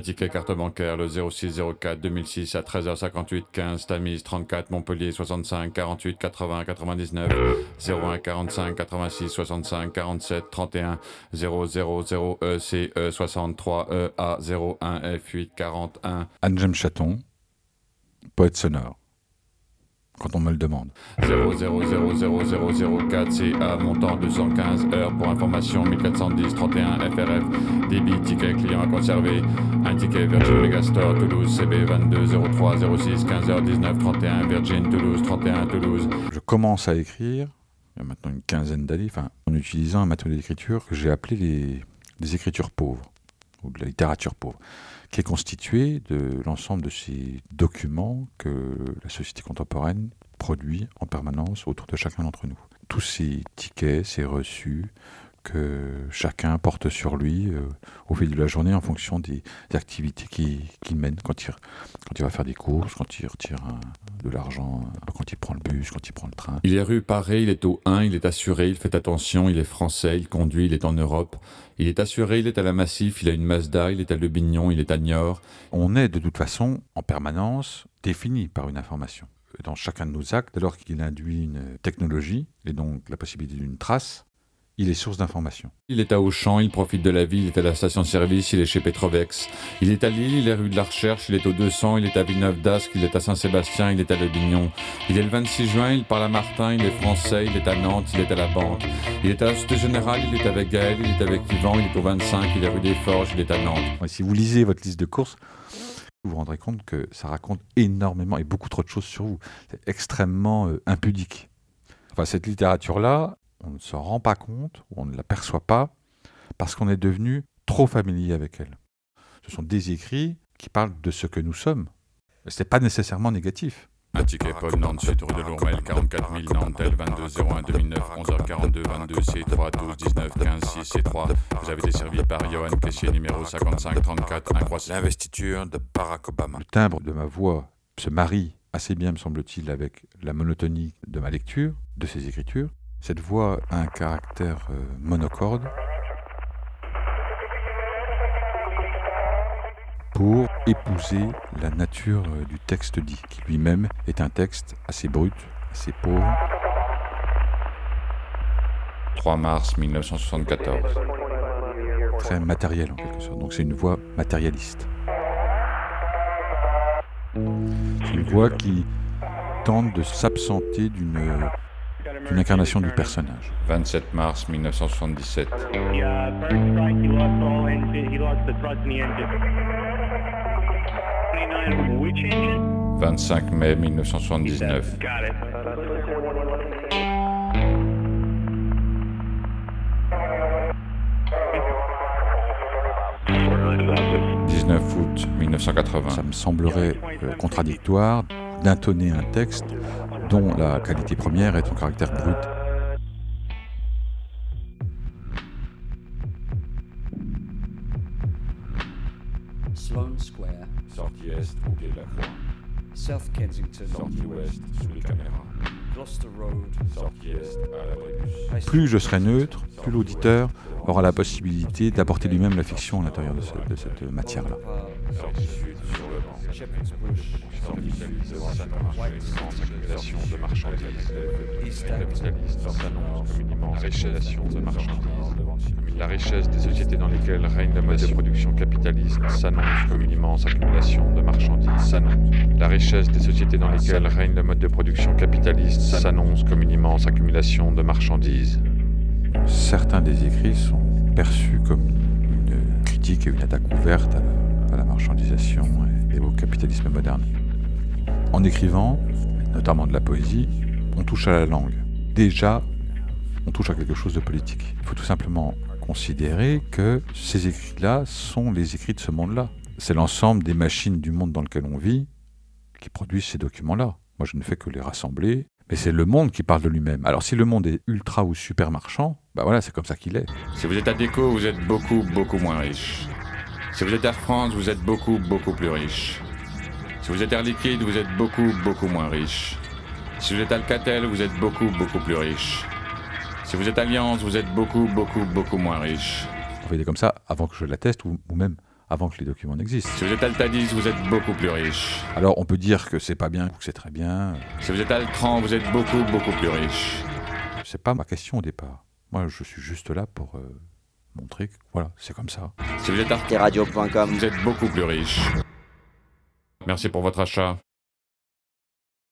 Ticket carte bancaire, le 06 04 2006 à 13h58 15, Tamise 34, Montpellier 65 48 80 99 01 45 86 65 47 31 000 ECE 63 EA 01 F8 41. Anne Chaton, poète sonore quand on me le demande. 000004 CA, montant 215 heures pour information 1410 31 FRF, débit ticket client à conserver, un ticket Virgin Megastore Toulouse CB 22 03 06 15 h 19 31 Virgin Toulouse 31 Toulouse. Je commence à écrire, il y a maintenant une quinzaine d'années, enfin, en utilisant un matériau d'écriture que j'ai appelé les, les écritures pauvres, ou de la littérature pauvre qui est constitué de l'ensemble de ces documents que la société contemporaine produit en permanence autour de chacun d'entre nous. Tous ces tickets, ces reçus que chacun porte sur lui euh, au fil de la journée en fonction des, activités qu'il mène quand il, quand il va faire des courses, quand il retire de l'argent, quand il prend le bus, quand il prend le train. Il est rue Paré, il est au 1, il est assuré, il fait attention, il est français, il conduit, il est en Europe. Il est assuré, il est à la Massif, il a une Mazda, il est à Le Bignon, il est à Niort. On est de toute façon en permanence défini par une information. Dans chacun de nos actes, alors qu'il induit une technologie et donc la possibilité d'une trace, il est source d'information. Il est à Auchan, il profite de la ville, il est à la station-service, il est chez Petrovex. Il est à Lille, il est rue de la Recherche, il est au 200, il est à Villeneuve d'Ascq, il est à Saint-Sébastien, il est à Le Bignon. Il est le 26 juin, il parle à Martin, il est français, il est à Nantes, il est à la banque. Il est à la Société Générale, il est avec Gaël, il est avec Yvan, il est au 25, il est rue des Forges, il est à Nantes. si vous lisez votre liste de courses, vous vous rendrez compte que ça raconte énormément et beaucoup trop de choses sur vous. C'est extrêmement euh, impudique. Enfin, cette littérature-là, on ne s'en rend pas compte, ou on ne l'aperçoit pas, parce qu'on est devenu trop familier avec elle. Ce sont des écrits qui parlent de ce que nous sommes. Ce n'est pas nécessairement négatif. Un ticket Paul Nantes, suite rue de Lourmel, 44 000 Nantel, 22 01 2009, 11h42, 22 C3, 12 19 15 6 C3. Vous avez été servi par Johan caissier numéro 55 34, incroissable. L'investiture de Barack Obama. Le timbre de ma voix se marie assez bien, me semble-t-il, avec la monotonie de ma lecture, de ces écritures. Cette voix a un caractère euh, monocorde pour épouser la nature euh, du texte dit, qui lui-même est un texte assez brut, assez pauvre. 3 mars 1974. Très matériel en quelque sorte. Donc c'est une voix matérialiste. C'est une voix qui tente de s'absenter d'une une incarnation du personnage. 27 mars 1977. 25 mai 1979. 19 août 1980. Ça me semblerait euh, contradictoire d'intonner un texte dont la qualité première est son caractère brut. Sloane Square. Sortie est au pied de la croix. South Kensington. Sortie ouest sous les caméras. Gloucester Road. Sortie est à la Plus je serai neutre, plus l'auditeur aura la possibilité d'apporter lui-même la fiction à l'intérieur de, de, cette matière-là. Sortie sud sur une immense accumulation de marchandises. La richesse des sociétés dans lesquelles règne le mode de production capitaliste s'annonce comme une immense accumulation de marchandises. S'annonce. La richesse des sociétés dans lesquelles règne le mode de production capitaliste s'annonce comme une immense accumulation de marchandises. Certains des écrits sont perçus comme une critique et une attaque ouverte à la, à la marchandisation et au capitalisme moderne. En écrivant, notamment de la poésie, on touche à la langue. Déjà, on touche à quelque chose de politique. Il faut tout simplement considérer que ces écrits-là sont les écrits de ce monde-là. C'est l'ensemble des machines du monde dans lequel on vit qui produisent ces documents-là. Moi, je ne fais que les rassembler, mais c'est le monde qui parle de lui-même. Alors, si le monde est ultra ou super marchand, bah voilà, c'est comme ça qu'il est. Si vous êtes à Déco, vous êtes beaucoup, beaucoup moins riche. Si vous êtes Air France, vous êtes beaucoup, beaucoup plus riche. Si vous êtes Air Liquide, vous êtes beaucoup, beaucoup moins riche. Si vous êtes Alcatel, vous êtes beaucoup, beaucoup plus riche. Si vous êtes Alliance, vous êtes beaucoup, beaucoup, beaucoup moins riche. On fait comme ça avant que je la teste ou, même avant que les documents n'existent. Si vous êtes Altadis, vous êtes beaucoup plus riche. Alors on peut dire que c'est pas bien ou que c'est très bien. Si vous êtes Altran, vous êtes beaucoup, beaucoup plus riche. C'est pas ma question au départ. Moi, je suis juste là pour montrer voilà, c'est comme ça. Si vous êtes arteradio.com, vous êtes beaucoup plus riche. Merci pour votre achat.